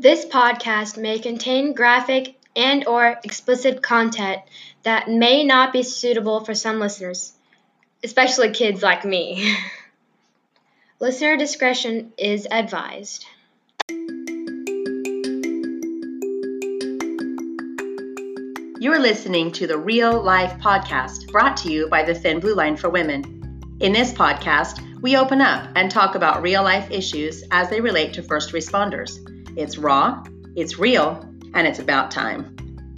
This podcast may contain graphic and or explicit content that may not be suitable for some listeners, especially kids like me. Listener discretion is advised. You are listening to the Real Life Podcast brought to you by the Thin Blue Line for Women. In this podcast, we open up and talk about real life issues as they relate to first responders. It's raw, it's real, and it's about time.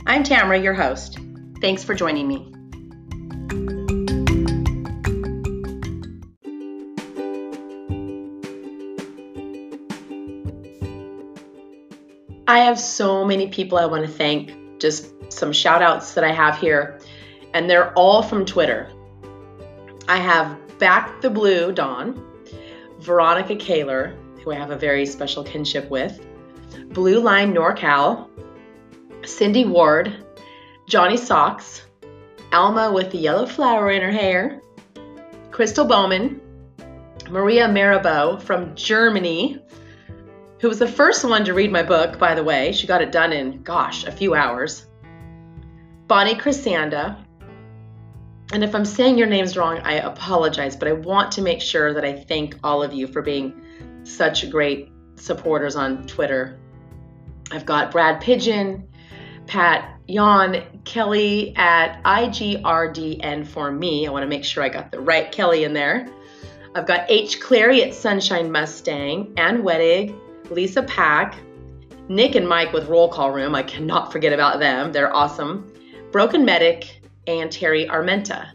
I'm Tamara, your host. Thanks for joining me. I have so many people I want to thank. Just some shout outs that I have here, and they're all from Twitter. I have Back the Blue Dawn, Veronica Kaler, who I have a very special kinship with, Blue Line NorCal, Cindy Ward, Johnny Socks, Alma with the yellow flower in her hair, Crystal Bowman, Maria Marabo from Germany, who was the first one to read my book, by the way. She got it done in, gosh, a few hours. Bonnie Chrysanda. And if I'm saying your names wrong, I apologize, but I want to make sure that I thank all of you for being such great supporters on Twitter. I've got Brad Pigeon, Pat Yon, Kelly at IGRDN for me. I want to make sure I got the right Kelly in there. I've got H. Clary at Sunshine Mustang, Ann Wettig, Lisa Pack, Nick and Mike with Roll Call Room. I cannot forget about them. They're awesome. Broken Medic and Terry Armenta.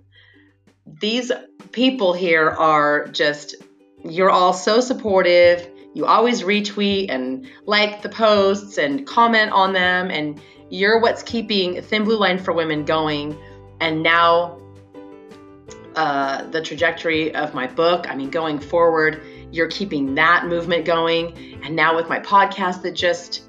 These people here are just, you're all so supportive. You always retweet and like the posts and comment on them, and you're what's keeping Thin Blue Line for Women going. And now, uh, the trajectory of my book, I mean, going forward, you're keeping that movement going. And now, with my podcast that just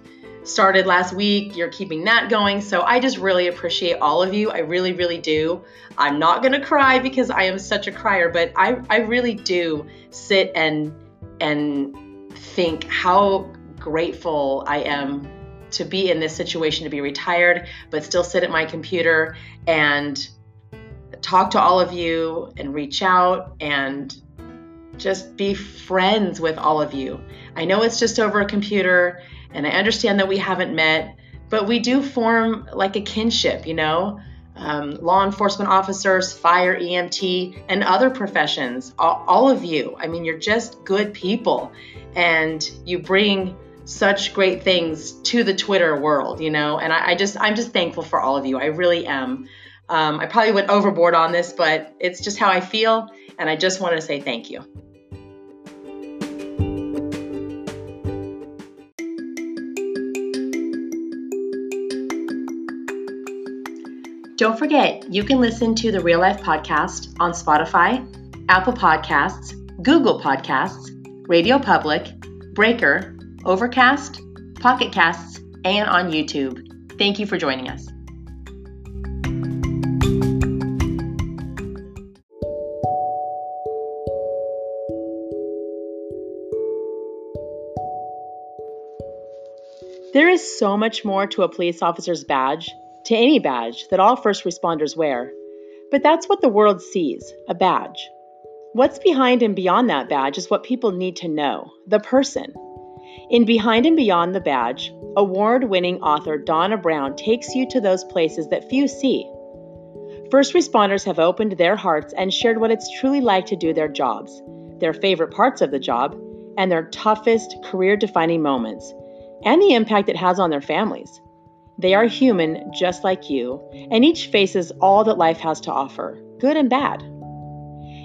started last week. You're keeping that going. So I just really appreciate all of you. I really, really do. I'm not going to cry because I am such a crier, but I, I really do sit and and think how grateful I am to be in this situation to be retired, but still sit at my computer and talk to all of you and reach out and just be friends with all of you. I know it's just over a computer and I understand that we haven't met, but we do form like a kinship, you know? Um, law enforcement officers, fire, EMT, and other professions, all, all of you. I mean, you're just good people and you bring such great things to the Twitter world, you know? And I, I just, I'm just thankful for all of you. I really am. Um, I probably went overboard on this, but it's just how I feel. And I just want to say thank you. Don't forget, you can listen to the Real Life Podcast on Spotify, Apple Podcasts, Google Podcasts, Radio Public, Breaker, Overcast, Pocket Casts, and on YouTube. Thank you for joining us. There is so much more to a police officer's badge to any badge that all first responders wear. But that's what the world sees a badge. What's behind and beyond that badge is what people need to know the person. In Behind and Beyond the Badge, award winning author Donna Brown takes you to those places that few see. First responders have opened their hearts and shared what it's truly like to do their jobs, their favorite parts of the job, and their toughest career defining moments, and the impact it has on their families. They are human just like you, and each faces all that life has to offer, good and bad.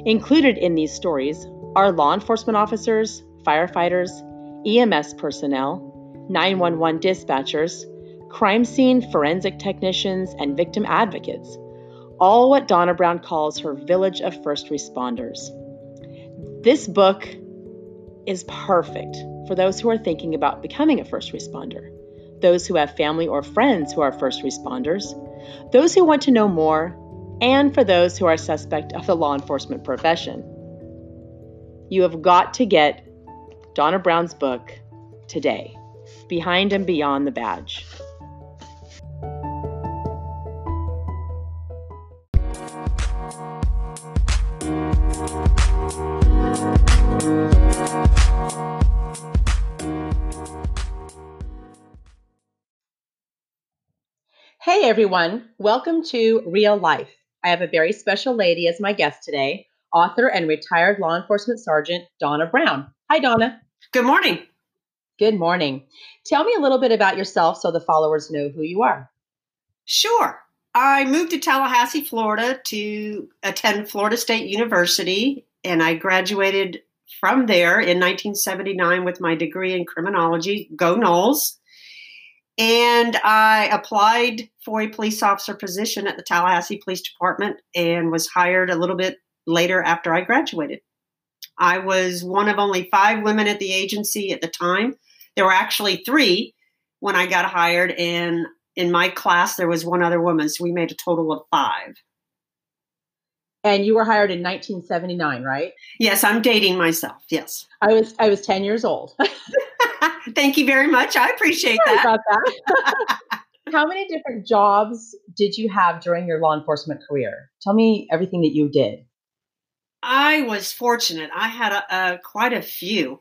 Included in these stories are law enforcement officers, firefighters, EMS personnel, 911 dispatchers, crime scene forensic technicians, and victim advocates, all what Donna Brown calls her village of first responders. This book is perfect for those who are thinking about becoming a first responder those who have family or friends who are first responders, those who want to know more, and for those who are suspect of the law enforcement profession. You have got to get Donna Brown's book today. behind and beyond the badge. Hey everyone, welcome to Real Life. I have a very special lady as my guest today, author and retired law enforcement sergeant Donna Brown. Hi, Donna. Good morning. Good morning. Tell me a little bit about yourself so the followers know who you are. Sure. I moved to Tallahassee, Florida to attend Florida State University, and I graduated from there in 1979 with my degree in criminology. Go Noles. And I applied for a police officer position at the Tallahassee Police Department and was hired a little bit later after I graduated. I was one of only five women at the agency at the time. There were actually three when I got hired, and in my class there was one other woman, so we made a total of five. And you were hired in 1979, right? Yes, I'm dating myself. Yes. I was I was 10 years old. Thank you very much. I appreciate that. about that. How many different jobs did you have during your law enforcement career? Tell me everything that you did. I was fortunate. I had a, a, quite a few.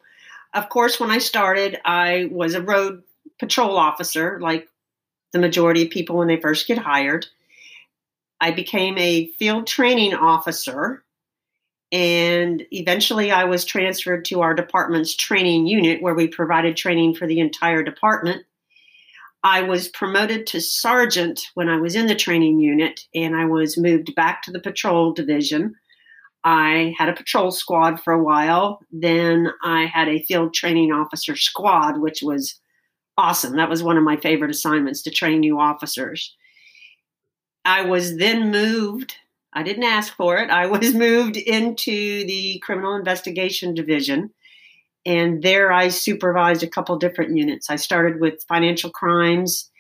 Of course, when I started, I was a road patrol officer, like the majority of people when they first get hired. I became a field training officer and eventually, I was transferred to our department's training unit where we provided training for the entire department. I was promoted to sergeant when I was in the training unit, and I was moved back to the patrol division. I had a patrol squad for a while. Then I had a field training officer squad, which was awesome. That was one of my favorite assignments to train new officers. I was then moved I didn't ask for it. I was moved into the criminal investigation division. And there I supervised a couple different units. I started with financial crimes,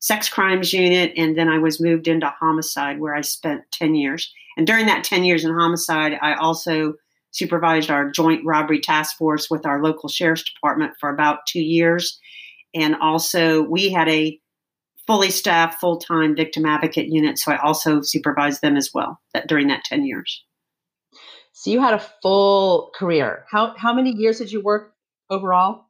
sex crimes unit, and then I was moved into homicide where I spent 10 years. And during that 10 years in homicide, I also supervised our joint robbery task force with our local sheriff's department for about two years. And also, we had a fully staffed, full time victim advocate unit. So I also supervised them as well that during that 10 years. So you had a full career. How, how many years did you work overall?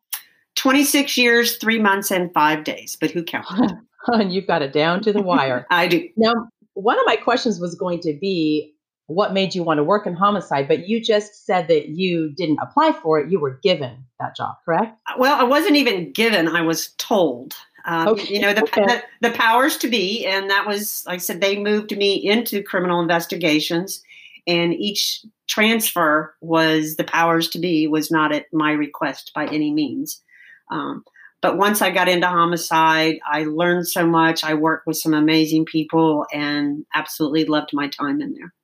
26 years, three months, and five days, but who counts? and you've got it down to the wire. I do. Now, one of my questions was going to be what made you want to work in homicide, but you just said that you didn't apply for it. You were given that job, correct? Well, I wasn't even given, I was told. Um, okay. You know, the, okay. the, the, powers to be. And that was, like I said, they moved me into criminal investigations. And each transfer was the powers to be, was not at my request by any means. Um, but once I got into homicide, I learned so much. I worked with some amazing people and absolutely loved my time in there.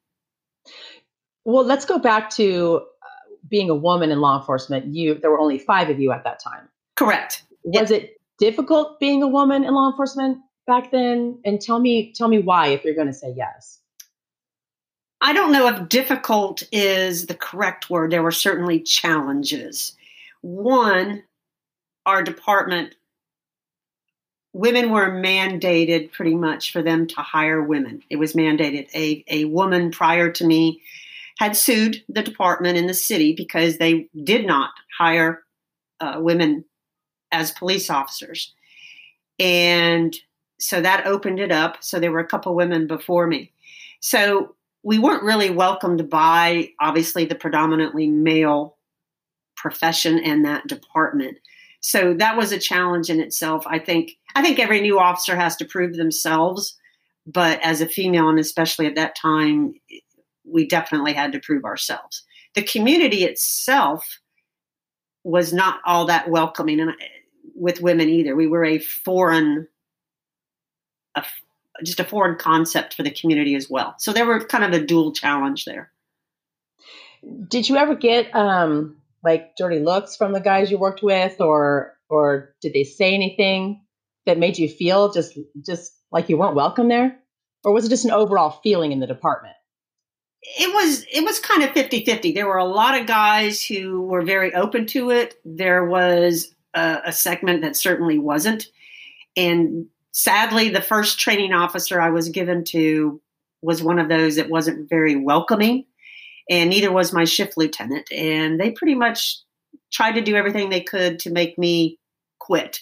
Well, let's go back to uh, being a woman in law enforcement. You, there were only five of you at that time. Correct. Was it difficult being a woman in law enforcement back then? And tell me tell me why if you're going to say yes. I don't know if difficult is the correct word. There were certainly challenges. One, our department, women were mandated pretty much for them to hire women. It was mandated. A, a woman prior to me had sued the department in the city because they did not hire uh, women as police officers. And so that opened it up. So there were a couple women before me. So we weren't really welcomed by obviously the predominantly male profession and that department. So that was a challenge in itself. I think I think every new officer has to prove themselves, but as a female and especially at that time, we definitely had to prove ourselves. The community itself was not all that welcoming and with women either. We were a foreign, a, just a foreign concept for the community as well. So there were kind of a dual challenge there. Did you ever get um, like dirty looks from the guys you worked with, or or did they say anything that made you feel just just like you weren't welcome there, or was it just an overall feeling in the department? it was it was kind of 50-50 there were a lot of guys who were very open to it there was a, a segment that certainly wasn't. And sadly, the first training officer I was given to was one of those that wasn't very welcoming, and neither was my shift lieutenant. And they pretty much tried to do everything they could to make me quit.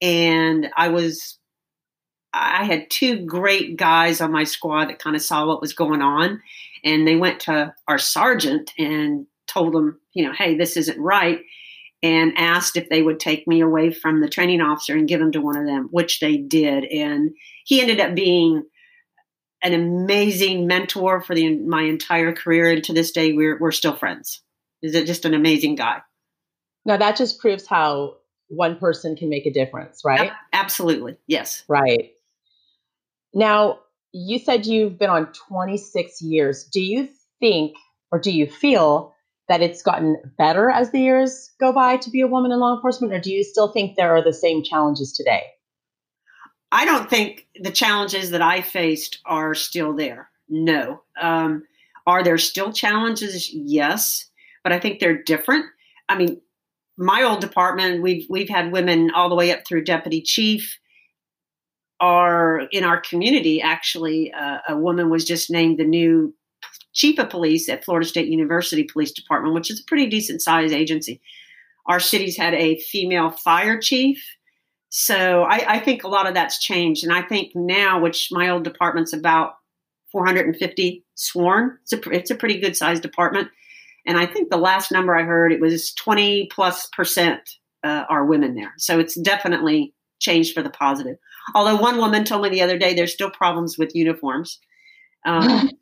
And I was, I had two great guys on my squad that kind of saw what was going on. And they went to our sergeant and told him, you know, hey, this isn't right and asked if they would take me away from the training officer and give him to one of them, which they did. And he ended up being an amazing mentor for the, my entire career. And to this day, we're, we're still friends. Is it just an amazing guy? Now, that just proves how one person can make a difference, right? absolutely. Yes. Right. Now, you said you've been on 26 years. Do you think or do you feel that it's gotten better as the years go by to be a woman in law enforcement, or do you still think there are the same challenges today? I don't think the challenges that I faced are still there. No. Um, are there still challenges? Yes, but I think they're different. I mean, my old department, we've we've had women all the way up through deputy chief. Are in our community actually, uh, a woman was just named the new chief of police at Florida State University Police Department, which is a pretty decent sized agency. Our city's had a female fire chief. So I, I, think a lot of that's changed. And I think now, which my old department's about 450 sworn, it's a, it's a pretty good sized department. And I think the last number I heard, it was 20 plus percent uh, are women there. So it's definitely changed for the positive. Although one woman told me the other day there's still problems with uniforms. Um,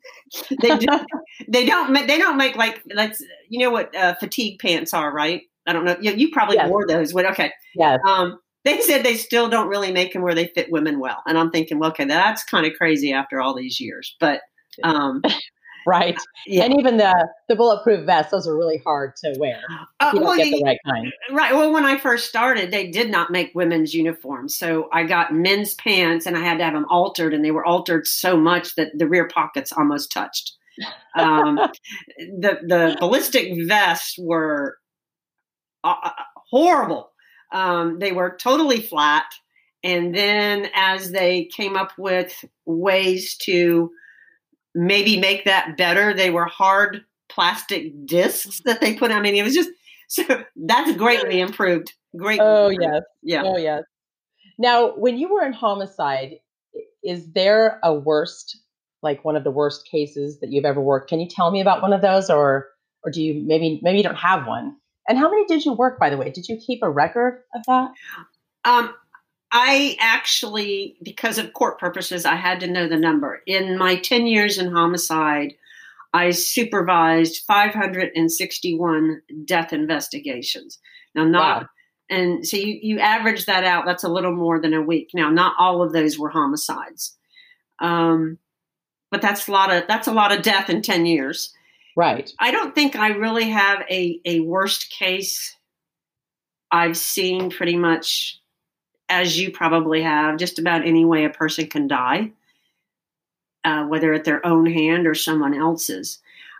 they don't. they don't they don't make like let's you know what uh, fatigue pants are right? I don't know. You, you probably yes. wore those. But okay. Yes. Um, they said they still don't really make them where they fit women well, and I'm thinking, well, okay, that's kind of crazy after all these years. But um, right? Yeah. And even the the bulletproof vests, those are really hard to wear. Uh, you well, get the right kind. Right. Well, when I first started, they did not make women's uniforms, so I got men's pants, and I had to have them altered, and they were altered so much that the rear pockets almost touched. Um, the the ballistic vests were uh, uh, horrible. Um, they were totally flat. And then as they came up with ways to maybe make that better. They were hard plastic discs that they put. On. I mean, it was just so that's greatly improved. Great. Oh yes. Yeah. Oh yes. Now, when you were in homicide, is there a worst, like one of the worst cases that you've ever worked? Can you tell me about one of those, or or do you maybe maybe you don't have one? And how many did you work, by the way? Did you keep a record of that? Um, I actually, because of court purposes, I had to know the number. In my 10 years in homicide, I supervised 561 death investigations. Now, not, wow. and so you, you average that out, that's a little more than a week. Now, not all of those were homicides. Um, but that's a lot of that's a lot of death in 10 years. Right. I don't think I really have a, a worst case. I've seen pretty much as you probably have, just about any way a person can die, uh, whether at their own hand or someone else's.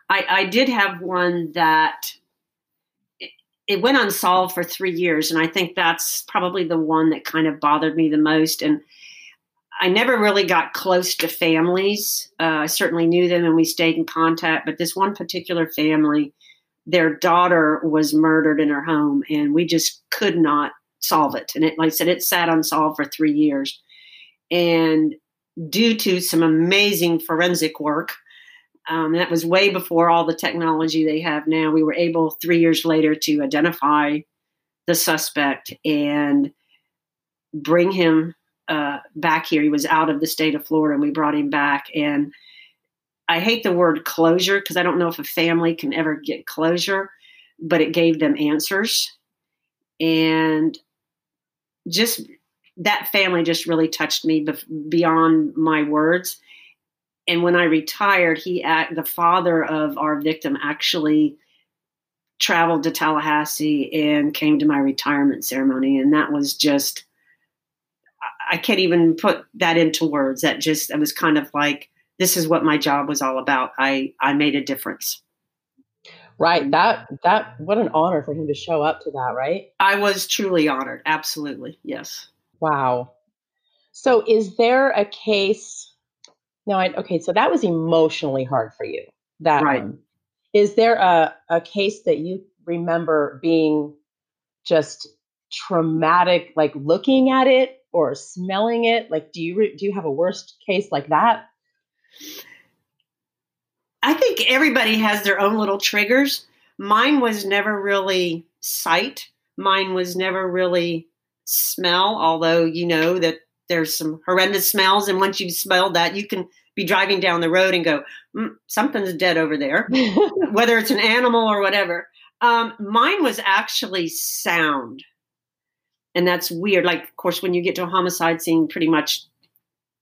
I, I did have one that it, it went unsolved for three years, and I think that's probably the one that kind of bothered me the most. And I never really got close to families. Uh, I certainly knew them and we stayed in contact, but this one particular family, their daughter was murdered in her home, and we just could not solve it. And it, like I said, it sat unsolved for three years. And due to some amazing forensic work, um, that was way before all the technology they have now, we were able three years later to identify the suspect and bring him uh, back here. He was out of the state of Florida, and we brought him back. And I hate the word closure because I don't know if a family can ever get closure, but it gave them answers. And just that family just really touched me beyond my words. And when I retired, he the father of our victim actually traveled to Tallahassee and came to my retirement ceremony, and that was just I can't even put that into words. That just it was kind of like this is what my job was all about. I I made a difference. Right. That that what an honor for him to show up to that, right? I was truly honored. Absolutely. Yes. Wow. So is there a case now I okay, so that was emotionally hard for you. That Right. one. Is there a, a case that you remember being just traumatic, like looking at it or smelling it? Like, do you re- do you have a worst case like that? I think everybody has their own little triggers. Mine was never really sight. Mine was never really smell, although you know that there's some horrendous smells. And once you've smelled that, you can be driving down the road and go, mm, something's dead over there, whether it's an animal or whatever. Um, mine was actually sound. And that's weird. Like, of course, when you get to a homicide scene, pretty much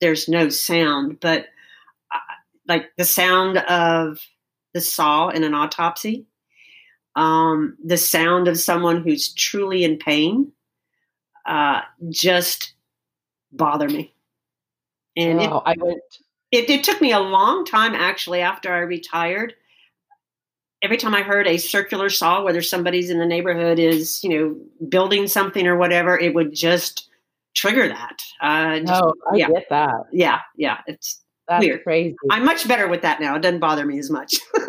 there's no sound, but like the sound of the saw in an autopsy, um, the sound of someone who's truly in pain, uh, just bother me. And it, oh, I went it, it took me a long time actually after I retired. Every time I heard a circular saw, whether somebody's in the neighborhood is, you know, building something or whatever, it would just trigger that. Uh, just- No, I yeah. get that. yeah, yeah. It's That's Weird. crazy. I'm much better with that now. It doesn't bother me as much.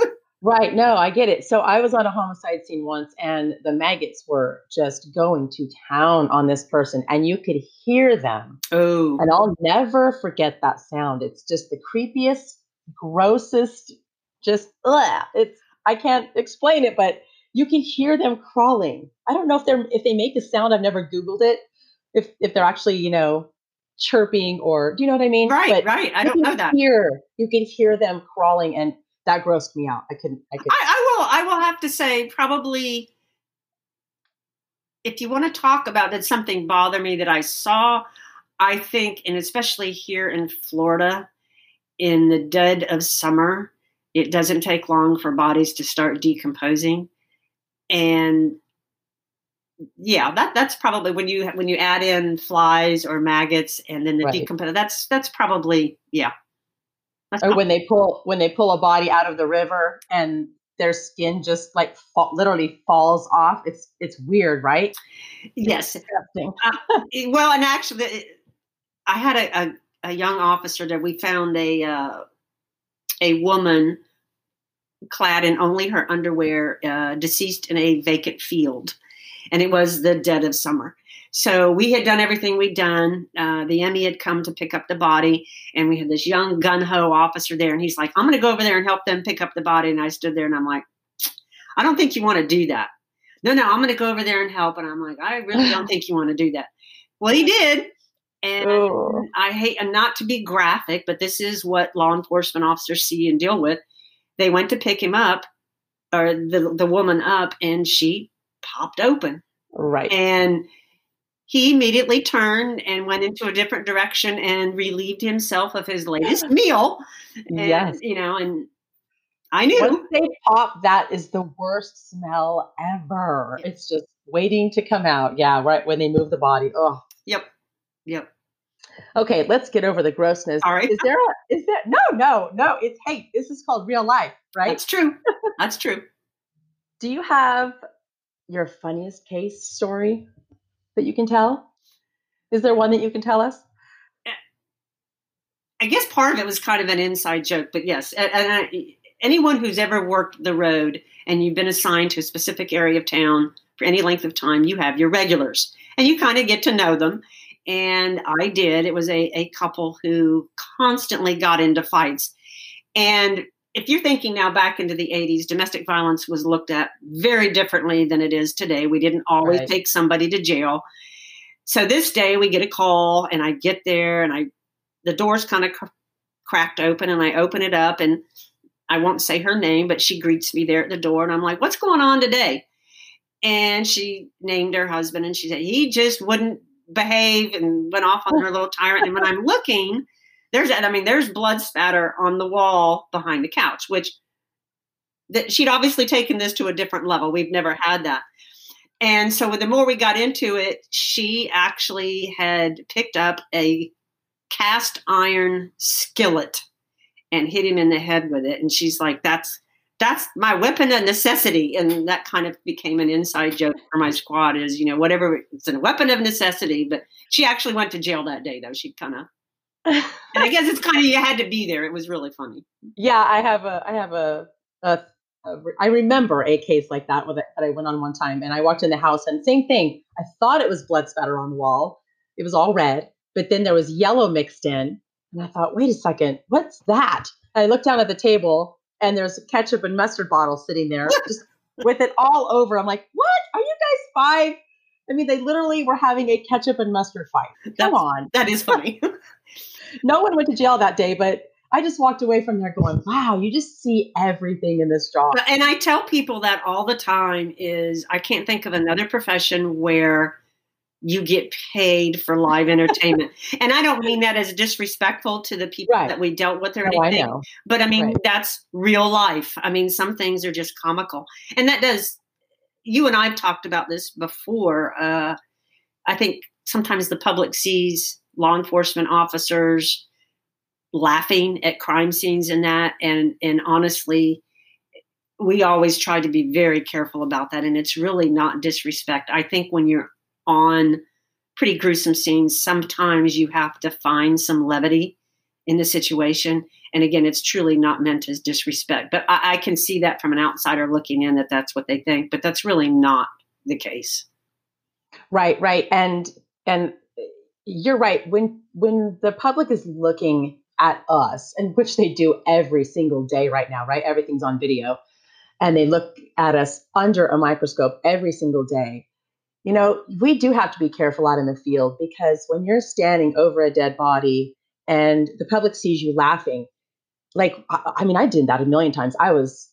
Right. No, I get it. So I was on a homicide scene once and the maggots were just going to town on this person and you could hear them. oh, And I'll never forget that sound. It's just the creepiest, grossest, just ugh. It's I can't explain it, but you can hear them crawling. I don't know if they're if they make a sound, I've never Googled it. If if they're actually, you know, chirping or do you know what I mean? right, But right. I don't know that. Hear you can hear them crawling and that grossed me out. I couldn't I could I, I will. I will have to say, probably, if you want to talk about did something bother me that I saw, I think, and especially here in Florida, in the dead of summer, it doesn't take long for bodies to start decomposing, and yeah, that that's probably when you when you add in flies or maggots and then the Right. decompose. That's that's probably yeah. That's or when they pull when they pull a body out of the river and their skin just like literally falls off. It's it's weird, right? yes, Disgusting. well, and actually, I had a, a, a young officer that we found a uh, a woman clad in only her underwear, uh, deceased in a vacant field, and it was the dead of summer. So we had done everything we'd done. Uh, the ME had come to pick up the body, and we had this young gun ho officer there, and he's like, "I'm going to go over there and help them pick up the body." And I stood there, and I'm like, "I don't think you want to do that." No, no, I'm going to go over there and help. And I'm like, I really don't think you want to do that. Well, he did. And Oh. I hate, and not to be graphic, but this is what law enforcement officers see and deal with. They went to pick him up, or the, the woman up, and she popped open. Right. And he immediately turned and went into a different direction and relieved himself of his latest meal. And, yes. You know, and I knew. Once they pop, that is the worst smell ever. It's just waiting to come out. Yeah, right when they move the body. Oh. Yep. Yep. Okay, let's get over the grossness. All right. Is there a is there no, no, no, it's hey, this is called real life, right? That's true. That's true. Do you have your funniest case story that you can tell? Is there one that you can tell us? Eh, I guess part of it was kind of an inside joke, but yes, and, and I, anyone who's ever worked the road and you've been assigned to a specific area of town for any length of time, you have your regulars, and you kind of get to know them. And I did. It was a, a couple who constantly got into fights. And if you're thinking now back into the 80s, domestic violence was looked at very differently than it is today. We didn't always Right. take somebody to jail. So this day we get a call, and I get there, and I the door's kind of cr- cracked open and I open it up and I won't say her name, but she greets me there at the door and I'm like, what's going on today? And she named her husband and she said, he just wouldn't behave and went off on her little tyrant. And when I'm looking, there's, I mean, there's blood spatter on the wall behind the couch, which that she'd obviously taken this to a different level. We've never had that. And so the more we got into it, she actually had picked up a cast iron skillet and hit him in the head with it. And she's like, that's that's my weapon of necessity, and that kind of became an inside joke for my squad. Is you know whatever it's a weapon of necessity, but she actually went to jail that day though. She kind of. And I guess it's kind of you had to be there. It was really funny. Yeah, I have a I have a, a, a I remember a case like that with it, that I went on one time, and I walked in the house and same thing. I thought it was blood spatter on the wall. It was all red, but then there was yellow mixed in, and I thought, wait a second, what's that? And I looked down at the table, and there's a ketchup and mustard bottle sitting there, just with it all over. I'm like, what? Are you guys five? I mean, they literally were having a ketchup and mustard fight. Come That's, on. That is funny. no one went to jail that day, but I just walked away from there going, wow, you just see everything in this job. And I tell people that all the time is I can't think of another profession where you get paid for live entertainment. and I don't mean that as disrespectful to the people right. that we dealt with or no, anything. I. But I mean Right. that's real life. I mean some things are just comical. And that does you and I've talked about this before. Uh, I think sometimes the public sees law enforcement officers laughing at crime scenes and that. And and honestly we always try to be very careful about that. And it's really not disrespect. I think when you're on pretty gruesome scenes sometimes you have to find some levity in the situation. And again it's truly not meant as disrespect. But I, I can see that from an outsider looking in that that's what they think but that's really not the case. Right, right. And and you're right. When when the public is looking at us, and which they do every single day right now, right? Everything's on video. And they look at us under a microscope every single day. You know, we do have to be careful out in the field because when you're standing over a dead body and the public sees you laughing, like I, I mean, I did that a million times. I was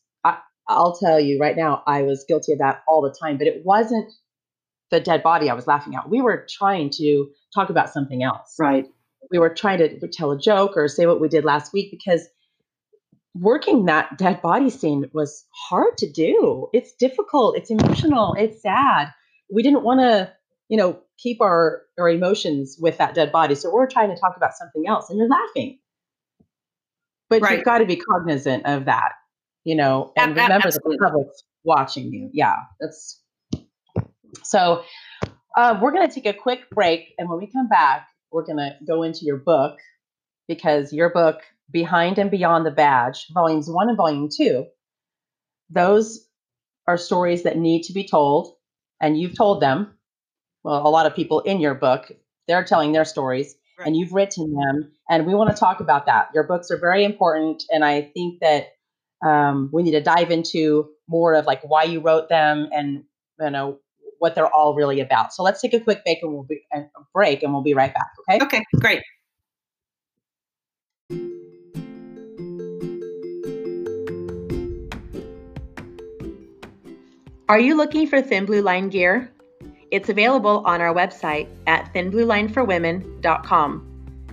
I'll tell you right now, I was guilty of that all the time, but it wasn't the dead body I was laughing at. We were trying to talk about something else. right We were trying to tell a joke or say what we did last week because working that dead body scene was hard to do. It's difficult, it's emotional, it's sad. We didn't want to, you know, keep our our emotions with that dead body. So we're trying to talk about something else and you're laughing. But Right. you've got to be cognizant of that, you know, and remember that the public's watching you. Yeah, that's so uh, we're going to take a quick break. And when we come back, we're going to go into your book because your book, Behind and Beyond the Badge, volumes one and volume two, those are stories that need to be told. And you've told them. Well, a lot of people in your book, they're telling their stories Right. and you've written them. And we want to talk about that. Your books are very important. And I think that um, we need to dive into more of like why you wrote them and, you know, what they're all really about. So let's take a quick break and we'll be a break and we'll be right back. Okay. okay great Are you looking for Thin Blue Line gear? It's available on our website at thinbluelineforwomen.com.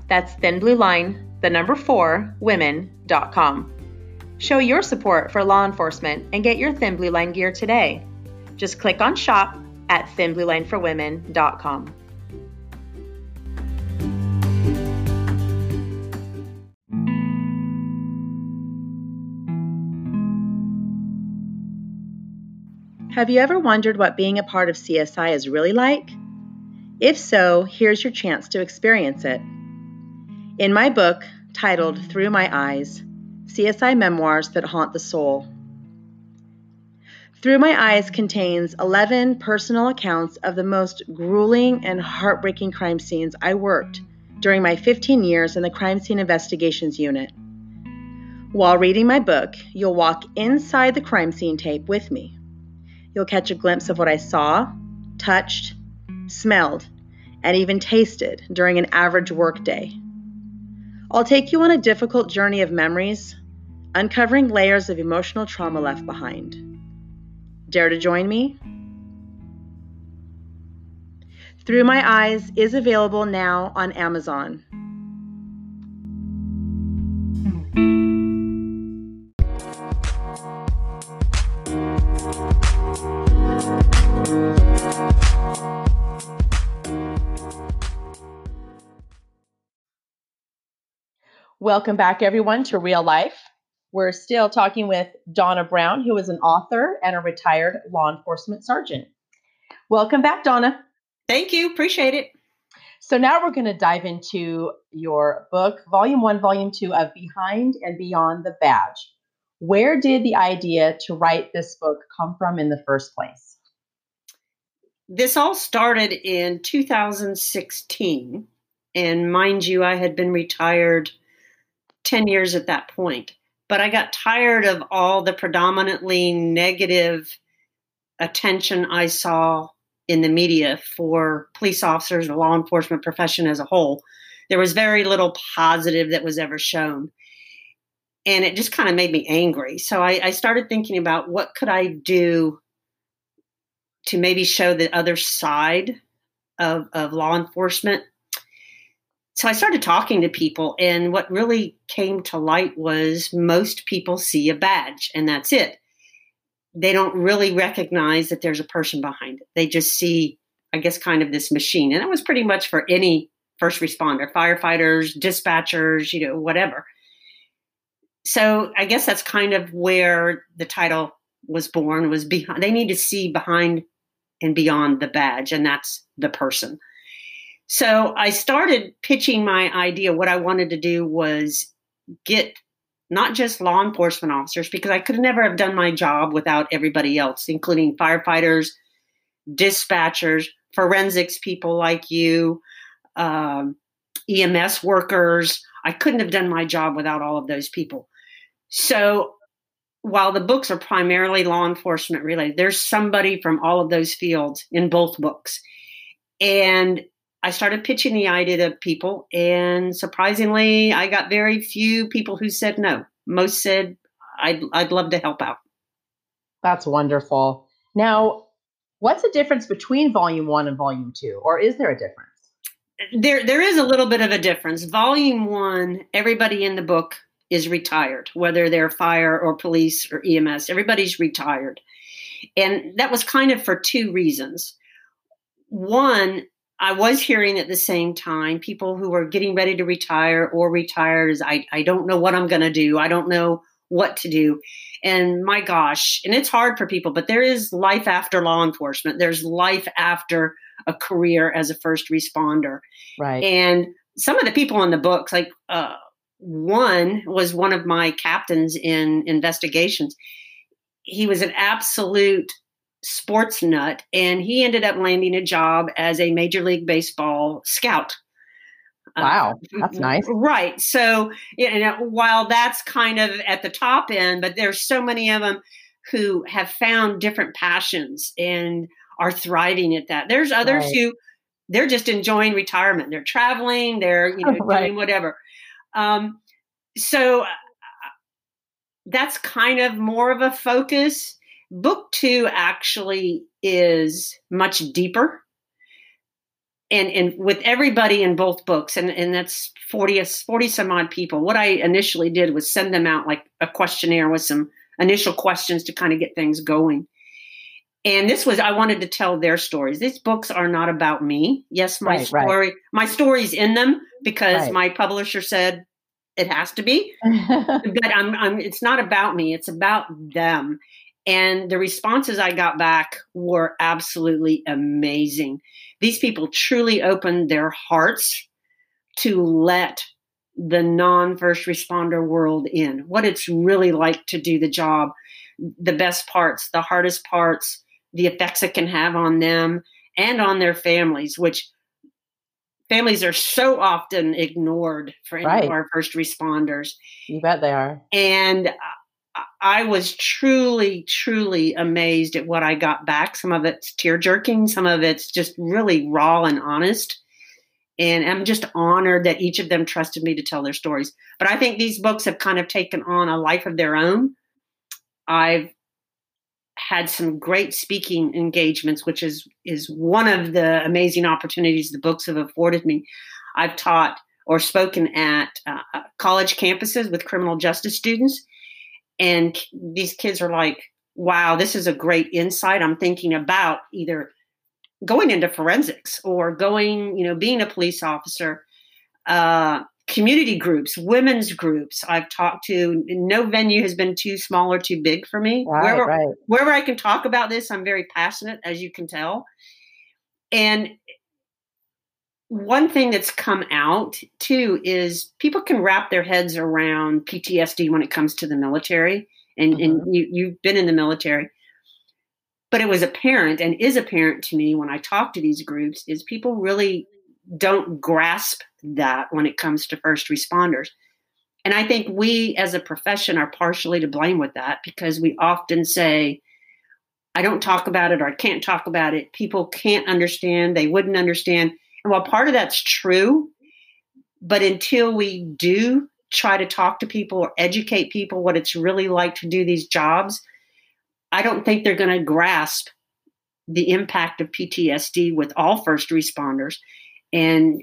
That's Thin Blue Line, the number four, women.com. Show your support for law enforcement and get your Thin Blue Line gear today. Just click on shop at thinbluelineforwomen.com. Have you ever wondered what being a part of CSI is really like? If so, here's your chance to experience it. In my book, titled Through My Eyes CSI Memoirs That Haunt the Soul, Through My Eyes contains 11 personal accounts of the most grueling and heartbreaking crime scenes I worked during my 15 years in the Crime Scene Investigations Unit. While reading my book, you'll walk inside the crime scene tape with me. You'll catch a glimpse of what I saw, touched, smelled, and even tasted during an average workday. I'll take you on a difficult journey of memories, uncovering layers of emotional trauma left behind. Dare to join me? Through My Eyes is available now on Amazon. Welcome back, everyone, to Real Life. We're still talking with Donna Brown, who is an author and a retired law enforcement sergeant. Welcome back, Donna. Thank you. Appreciate it. So now we're going to dive into your book, Volume 1, Volume 2 of Behind and Beyond the Badge. Where did the idea to write this book come from in the first place? This all started in 2016. And mind you, I had been retired 10 years at that point. But I got tired of all the predominantly negative attention I saw in the media for police officers, the law enforcement profession as a whole. There was very little positive that was ever shown. And it just kind of made me angry. So I, I started thinking about what could I do to maybe show the other side of, of law enforcement. So I started talking to people, and what really came to light was most people see a badge, and that's it they don't really recognize that there's a person behind it. They just see, I guess, kind of this machine. And that was pretty much for any first responder, firefighters, dispatchers, you know, whatever. So I guess that's kind of where the title was born was behind they need to see behind and beyond the badge and that's the person. So I started pitching my idea what I wanted to do was get not just law enforcement officers, because I could never have done my job without everybody else, including firefighters, dispatchers, forensics people like you, um, EMS workers. I couldn't have done my job without all of those people. So while the books are primarily law enforcement related, there's somebody from all of those fields in both books. And I started pitching the idea to people, and surprisingly, I got very few people who said no. Most said, I'd, I'd love to help out. That's wonderful. Now, what's the difference between volume one and volume two, or is there a difference? There, there is a little bit of a difference. Volume one, everybody in the book is retired, whether they're fire or police or EMS, everybody's retired. And that was kind of for two reasons. One, I was hearing at the same time people who were getting ready to retire or retired is I, I don't know what I'm going to do. I don't know what to do. And my gosh, and it's hard for people, but there is life after law enforcement. There's life after a career as a first responder. Right. And some of the people in the books, like uh, one was one of my captains in investigations. He was an absolute sports nut, and he ended up landing a job as a Major League Baseball scout. Uh, wow, uh, that's nice. Right. So, you know, while that's kind of at the top end, but there's so many of them who have found different passions and are thriving at that. There's others right. who they're just enjoying retirement. They're traveling. They're you know right. doing whatever. Um, so uh, that's kind of more of a focus. Book two actually is much deeper. And, and with everybody in both books, and, and that's 40, 40 some odd people, what I initially did was send them out like a questionnaire with some initial questions to kind of get things going. And this was, I wanted to tell their stories. These books are not about me. Yes, my right, story, right. my story's in them because right. my publisher said it has to be. but I'm, I'm, it's not about me. It's about them. And the responses I got back were absolutely amazing. These people truly opened their hearts to let the non first responder world in, what it's really like to do the job, the best parts, the hardest parts, the effects it can have on them and on their families, which families are so often ignored for right. our first responders. You bet they are. And I was truly, truly amazed at what I got back. Some of it's tear jerking, some of it's just really raw and honest. And I'm just honored that each of them trusted me to tell their stories. But I think these books have kind of taken on a life of their own. I've had some great speaking engagements, which is is one of the amazing opportunities the books have afforded me. I've taught or spoken at uh, college campuses with criminal justice students and these kids are like wow this is a great insight i'm thinking about either going into forensics or going you know being a police officer uh, community groups, women's groups. I've talked to. No venue has been too small or too big for me. Right, wherever, right. wherever I can talk about this, I'm very passionate, as you can tell. And one thing that's come out too is people can wrap their heads around PTSD when it comes to the military, and, Mhm. and you, you've been in the military. But it was apparent and is apparent to me when I talk to these groups is people really don't grasp that when it comes to first responders. And I think we as a profession are partially to blame with that because we often say, I don't talk about it or I can't talk about it. People can't understand, they wouldn't understand. And while part of that's true, but until we do try to talk to people or educate people what it's really like to do these jobs, I don't think they're going to grasp the impact of PTSD with all first responders. And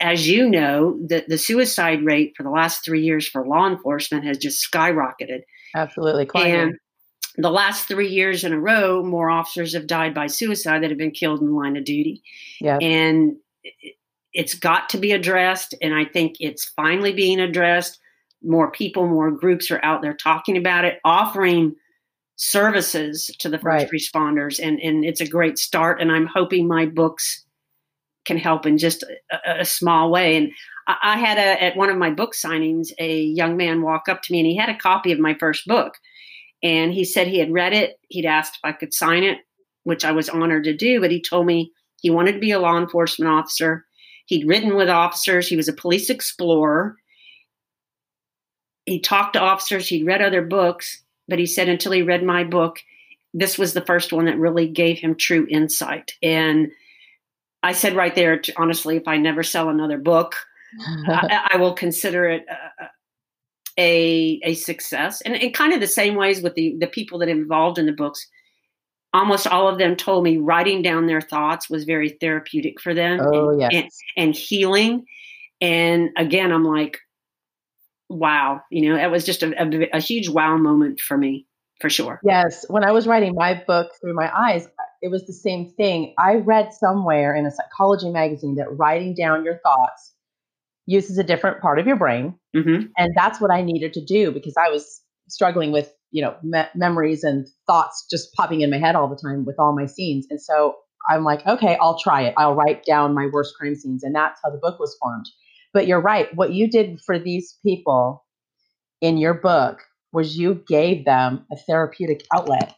as you know, the, the suicide rate for the last three years for law enforcement has just skyrocketed. Absolutely. climbing. And the last three years in a row, more officers have died by suicide that have been killed in the line of duty. yeah. And it- it's got to be addressed. And I think it's finally being addressed. More people, more groups are out there talking about it, offering services to the first Right. responders. And, and it's a great start. And I'm hoping my books can help in just a, a small way. And I, I had a, at one of my book signings, a young man walk up to me and he had a copy of my first book. And he said he had read it. He'd asked if I could sign it, which I was honored to do. But he told me he wanted to be a law enforcement officer. He'd ridden with officers. He was a police explorer. He talked to officers. He'd read other books. But he said until he read my book, this was the first one that really gave him true insight. And I said right there, honestly, if I never sell another book, I, I will consider it a a success. And in kind of the same ways with the the people that involved in the books, almost all of them told me writing down their thoughts was very therapeutic for them oh, and, yes. and, and healing. And again, I'm like, wow, you know, it was just a, a, a huge wow moment for me, for sure. Yes, when I was writing my book through my eyes, it was the same thing. I read somewhere in a psychology magazine that writing down your thoughts uses a different part of your brain, hmm and that's what I needed to do because I was struggling with, you know, me- memories and thoughts just popping in my head all the time with all my scenes. And so I'm like, okay, I'll try it. I'll write down my worst crime scenes, and that's how the book was formed. But you're right. What you did for these people in your book was you gave them a therapeutic outlet.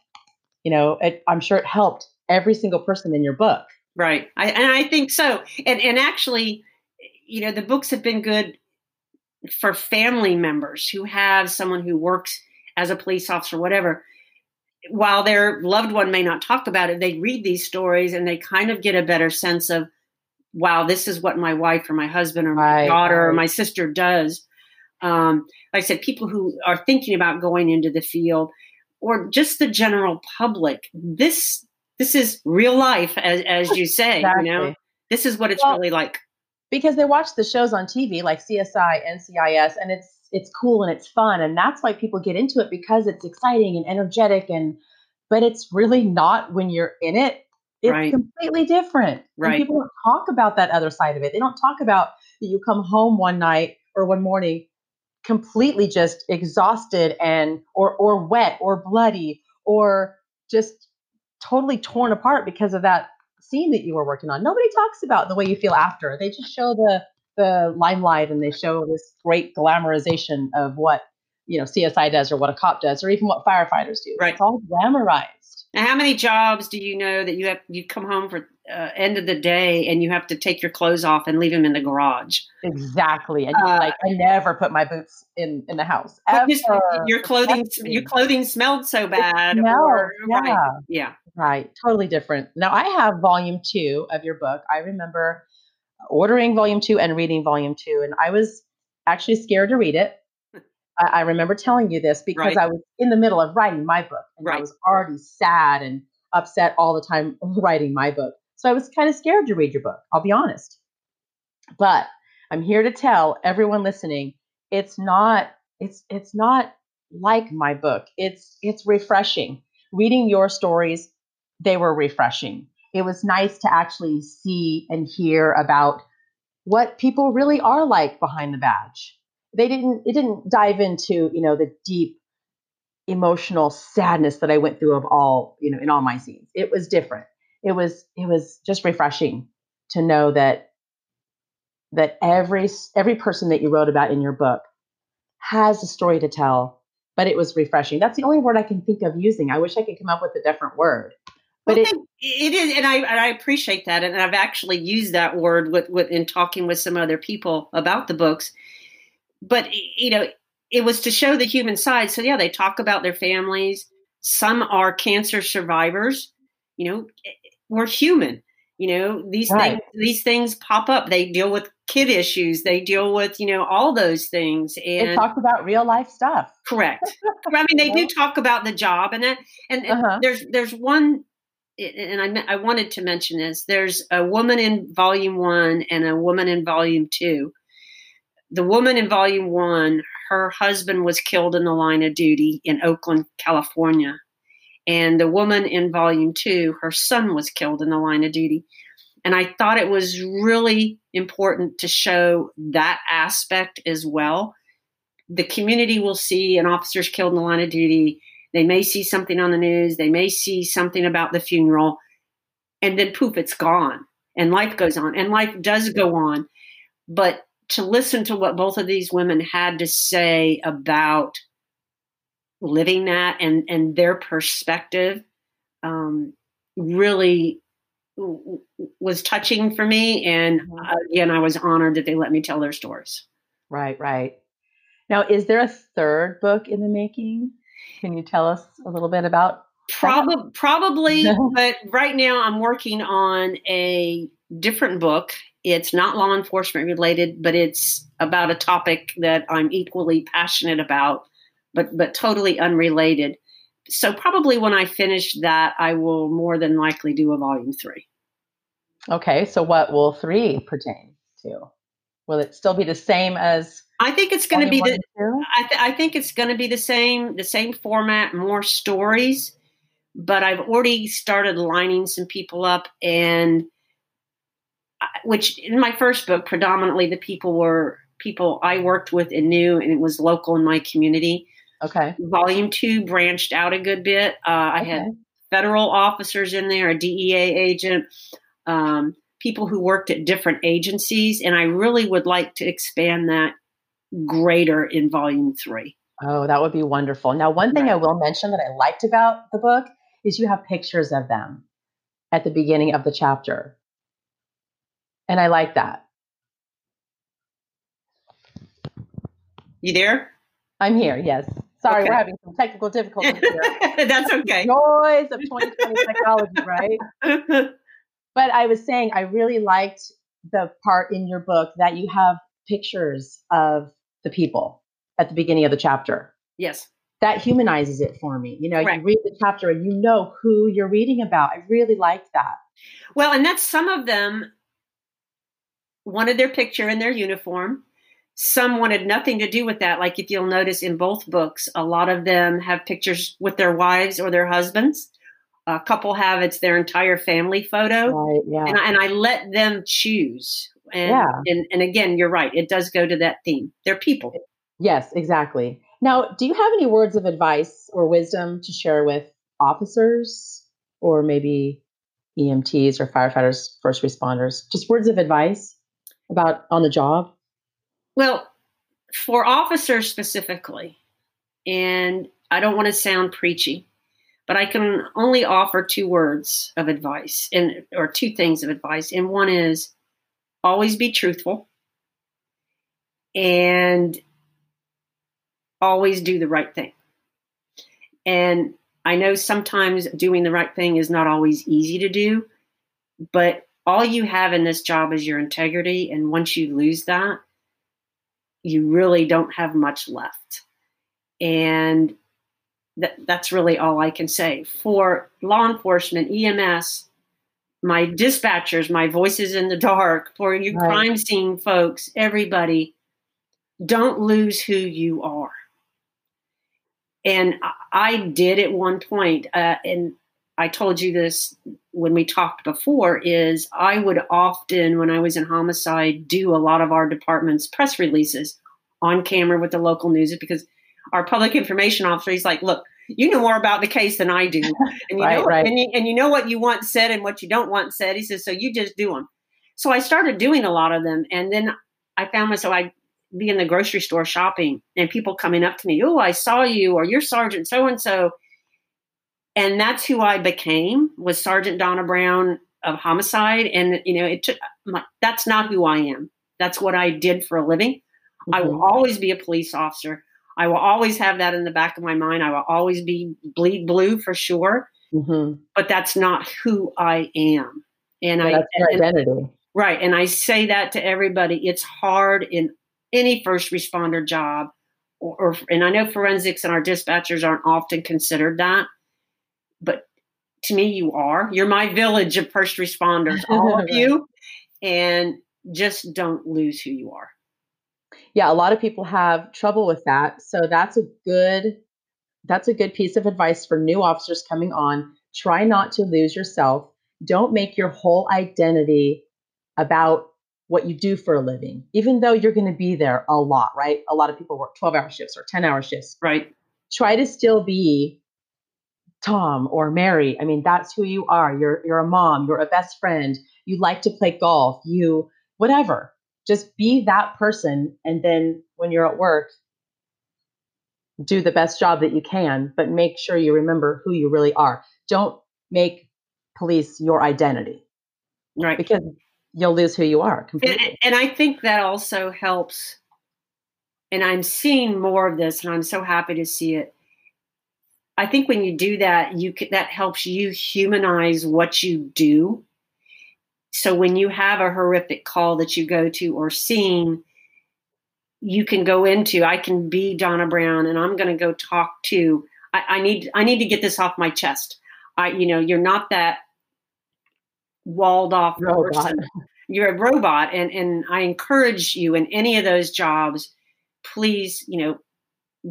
You know, it, I'm sure it helped every single person in your book. Right. I, and I think so. And, and actually, you know, the books have been good for family members who have someone who works as a police officer, whatever. While their loved one may not talk about it, they read these stories and they kind of get a better sense of, wow, this is what my wife or my husband or my Right, daughter or my sister does. Um, like I said, people who are thinking about going into the field or just the general public, this this is real life, as, as you say. Exactly. You know, this is what it's Well, really like. Because they watch the shows on TV like CSI, and NCIS, and it's it's cool and it's fun, and that's why people get into it because it's exciting and energetic, and but it's really not when you're in it. It's Right. completely different. And Right. people don't talk about that other side of it. They don't talk about that you come home one night or one morning completely just exhausted and or or wet or bloody or just totally torn apart because of that scene that you were working on. Nobody talks about the way you feel after. They just show the the limelight and they show this great glamorization of what you know CSI does or what a cop does or even what firefighters do. Right. It's all glamorized. Now, how many jobs do you know that you have? You come home for uh, end of the day and you have to take your clothes off and leave them in the garage. Exactly. And Uh, like, I never put my boots in in the house. Just your clothing, your clothing smelled so bad. No, or, yeah. Right. Yeah. Right, totally different. Now I have volume two of your book. I remember ordering volume two and reading volume two, and I was actually scared to read it. I, I remember telling you this because Right. I was in the middle of writing my book, and I was already sad and upset all the time writing my book. So I was kind of scared to read your book. I'll be honest, but I'm here to tell everyone listening, it's not it's it's not like my book. It's it's refreshing. Reading your stories they were refreshing. It was nice to actually see and hear about what people really are like behind the badge. They didn't it didn't dive into, you know, the deep emotional sadness that I went through of all, you know, in all my scenes. It was different. It was it was just refreshing to know that that every every person that you wrote about in your book has a story to tell, but it was refreshing. That's the only word I can think of using. I wish I could come up with a different word. But well, it, it is, and I and I appreciate that, and I've actually used that word with, with in talking with some other people about the books. But you know, it was to show the human side. So yeah, they talk about their families. Some are cancer survivors. You know, we're human. You know, these right. things these things pop up. They deal with kid issues. They deal with, you know, all those things. And they talk about real life stuff. Correct. I mean, they do talk about the job and that and, and uh-huh. there's there's one and I, I wanted to mention this. There's a woman in volume one and a woman in volume two the woman in volume one, her husband was killed in the line of duty in Oakland, California. And the woman in volume two, her son was killed in the line of duty. And I thought it was really important to show that aspect as well. The community will see an officer's killed in the line of duty. They may see something on the news, they may see something about the funeral, and then poof, it's gone. And life goes on, and life does go on. But to listen to what both of these women had to say about living that and and their perspective um, really was touching for me. And mm-hmm. again i was honored that they let me tell their stories. Right right. Now is there a third book in the making can you tell us a little bit about probably probably but right now i'm working on a different book it's not law enforcement related, but it's about a topic that I'm equally passionate about, but but totally unrelated. So probably when I finish that, I will more than likely do a volume three. Okay, so what will three pertain to? Will it still be the same as? I think it's going to be the. I, th- I think it's going to be the same, the same format, more stories. But I've already started lining some people up, and which in my first book, predominantly the people were people I worked with and knew, and it was local in my community. Okay. Volume two branched out a good bit. Uh, I had federal officers in there, a DEA agent, um, people who worked at different agencies, and I really would like to expand that greater in volume three. Oh, that would be wonderful. Now, one thing right. I will mention that I liked about the book is you have pictures of them at the beginning of the chapter. And I like that. You there? I'm here, yes. Sorry, okay. we're having some technical difficulties here. That's okay. Noise of 2020 technology, right? but I was saying, I really liked the part in your book that you have pictures of the people at the beginning of the chapter. Yes. That humanizes it for me. You know, you read the chapter and you know who you're reading about. I really liked that. Well, and that's some of them wanted their picture in their uniform. Some wanted nothing to do with that. Like if you'll notice in both books, a lot of them have pictures with their wives or their husbands. A couple have it's their entire family photo. Right, yeah. and, I, and I let them choose. And, yeah. and and again, you're right. It does go to that theme. They're people. Yes, exactly. Now, do you have any words of advice or wisdom to share with officers or maybe EMTs or firefighters, first responders? Just words of advice about on the job? Well, for officers specifically, and I don't want to sound preachy, but I can only offer two words of advice and or two things of advice. And one is always be truthful and always do the right thing. And I know sometimes doing the right thing is not always easy to do, but all you have in this job is your integrity. And once you lose that, you really don't have much left. And that, that's really all I can say. For law enforcement, EMS, my dispatchers, my voices in the dark, for you right. crime scene folks, everybody, don't lose who you are. And I did at one point, uh, and I told you this when we talked before is I would often when I was in homicide do a lot of our department's press releases on camera with the local news because our public information officer he's like look you know more about the case than I do and you Right, know right. and, you, and you know what you want said and what you don't want said he says so you just do them so I started doing a lot of them and then I found myself I'd be in the grocery store shopping and people coming up to me oh I saw you or you're Sergeant so and so and that's who I became was Sergeant Donna Brown of homicide. And you know, it took like that's not who I am. That's what I did for a living. I will Mhm. always be a police officer. I will always have that in the back of my mind. I will always be bleed blue for sure, Mhm. but that's not who I am. And I That's your and- identity. Right. And I say that to everybody. It's hard in any first responder job. Or, or and I know forensics and our dispatchers aren't often considered that. But to me, you are. You're my village of first responders, all of you. And just don't lose who you are. Yeah, a lot of people have trouble with that. So that's a good that's a good piece of advice for new officers coming on. Try not to lose yourself. Don't make your whole identity about what you do for a living, even though you're going to be there a lot, right? A lot of people work 12 hour shifts or 10 hour shifts. Right. Try to still be Tom or Mary. I mean, that's who you are. You're you're a mom, you're a best friend, you like to play golf, you whatever. Just be that person and then when you're at work, do the best job that you can, but make sure you remember who you really are. Don't make police your identity Right. because you'll lose who you are And, completely. and I think that also helps. And I'm seeing more of this, and I'm so happy to see it. I think when you do that, you can, that helps you humanize what you do. So when you have a horrific call that you go to or scene, you can go into. I can be Donna Brown, and I'm going to go talk to. I, I need. I need to get this off my chest. I, you know, you're not that walled off Robot. person you're a robot and and i encourage you in any of those jobs please you know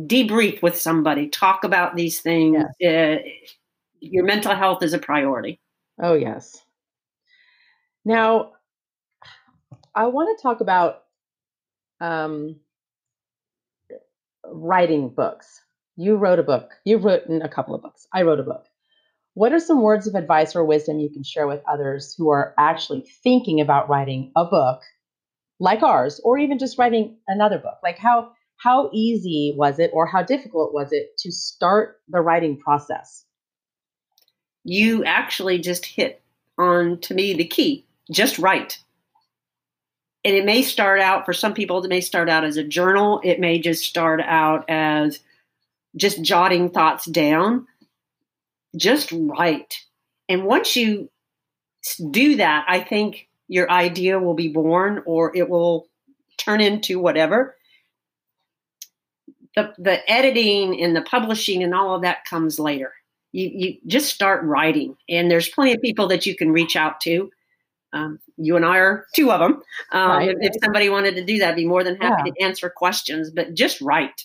debrief with somebody talk about these things uh, your mental health is a priority Oh, yes. Now, I want to talk about um, writing books. You wrote a book. You've written a couple of books. I wrote a book. What are some words of advice or wisdom you can share with others who are actually thinking about writing a book like ours, or even just writing another book? Like how how easy was it, or how difficult was it to start the writing process? you actually just hit on to me the key just write. And it may start out for some people it may start out as a journal. It may just start out as just jotting thoughts down. Just write. And once you do that i think your idea will be born or it will turn into whatever. The, the editing and the publishing and all of that comes later. You, you just start writing. And there's plenty of people that you can reach out to um, you and i are two of them um, Right. if, if somebody wanted to do that I'd be more than happy to answer questions but just write.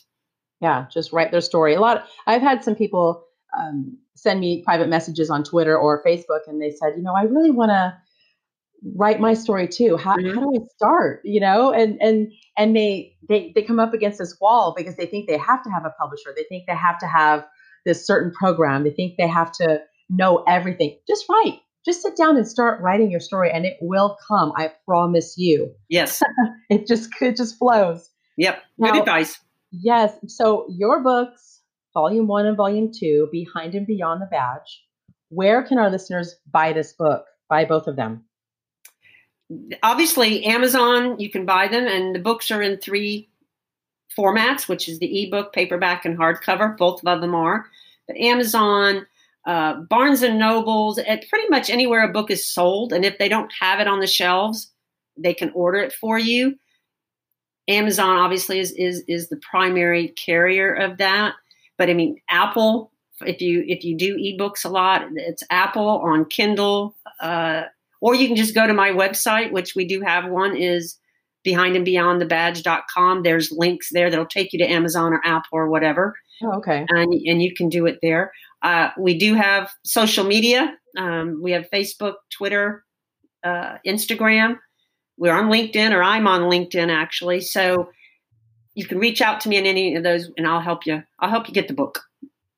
Yeah just write their story. A lot i've had some people um, send me private messages on twitter or facebook and they said you know i really want to write my story too. How, Mhm. how do i start? You know and and and they, they they come up against this wall because they think they have to have a publisher. They think they have to have this certain program. They think they have to know everything. Just write just sit down and start writing your story and it will come i promise you yes it just it just flows yep good Now- advice Yes. So your books, volume one and volume two, Behind and Beyond the Badge. Where can our listeners buy this book? Buy both of them. obviously amazon you can buy them and the books are in three formats which is the ebook paperback and hardcover both of them are but amazon uh, barnes and nobles at pretty much anywhere a book is sold and if they don't have it on the shelves they can order it for you amazon obviously is is, is the primary carrier of that but i mean apple if you if you do ebooks a lot it's apple on kindle uh, or you can just go to my website, which we do have one is behindandbeyondthebadge.com. There's links there that'll take you to Amazon or Apple or whatever, Oh, okay. and, and you can do it there. Uh, we do have social media. Um, we have Facebook, Twitter, uh, Instagram. We're on LinkedIn, or I'm on LinkedIn actually. So you can reach out to me in any of those, and I'll help you. I'll help you get the book.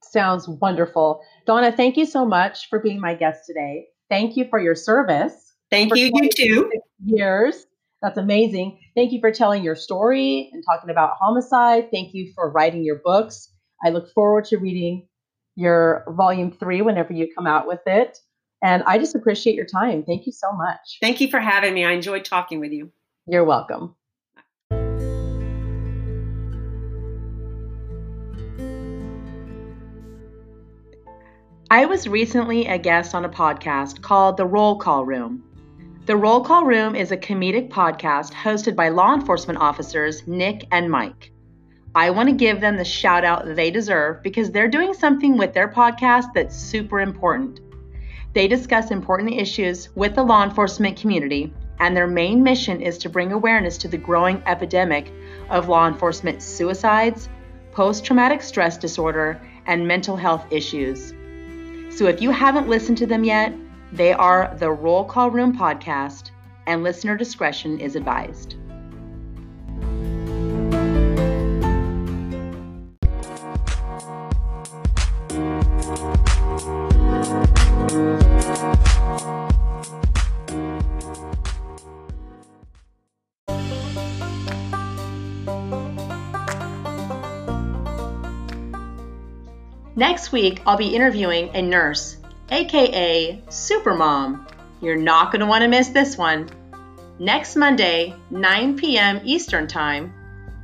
Sounds wonderful, Donna. Thank you so much for being my guest today. Thank you for your service. Thank you. You too. Years. That's amazing. Thank you for telling your story and talking about homicide. Thank you for writing your books. I look forward to reading your volume three whenever you come out with it. And I just appreciate your time. Thank you so much. Thank you for having me. I enjoyed talking with you. You're welcome. I was recently a guest on a podcast called The Roll Call Room. The Roll Call Room is a comedic podcast hosted by law enforcement officers Nick and Mike. I want to give them the shout out they deserve because they're doing something with their podcast that's super important. They discuss important issues with the law enforcement community, and their main mission is to bring awareness to the growing epidemic of law enforcement suicides, post traumatic stress disorder, and mental health issues. So if you haven't listened to them yet, they are the Roll Call Room podcast, and listener discretion is advised. Next week, I'll be interviewing a nurse aka Supermom. You're not going to want to miss this one. Next Monday, 9 p.m. Eastern Time,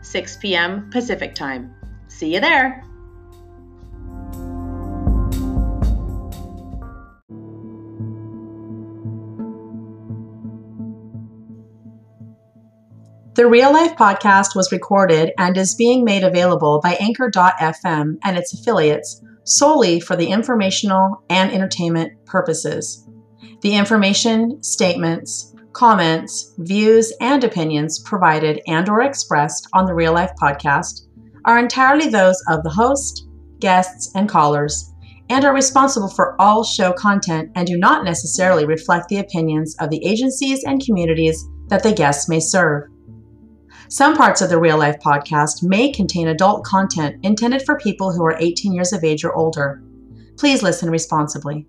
6 p.m. Pacific Time. See you there. The Real Life podcast was recorded and is being made available by Anchor.fm and its affiliates solely for the informational and entertainment purposes. The information, statements, comments, views, and opinions provided and or expressed on the Real Life podcast are entirely those of the host, guests, and callers and are responsible for all show content and do not necessarily reflect the opinions of the agencies and communities that the guests may serve. Some parts of the Real Life podcast may contain adult content intended for people who are 18 years of age or older. Please listen responsibly.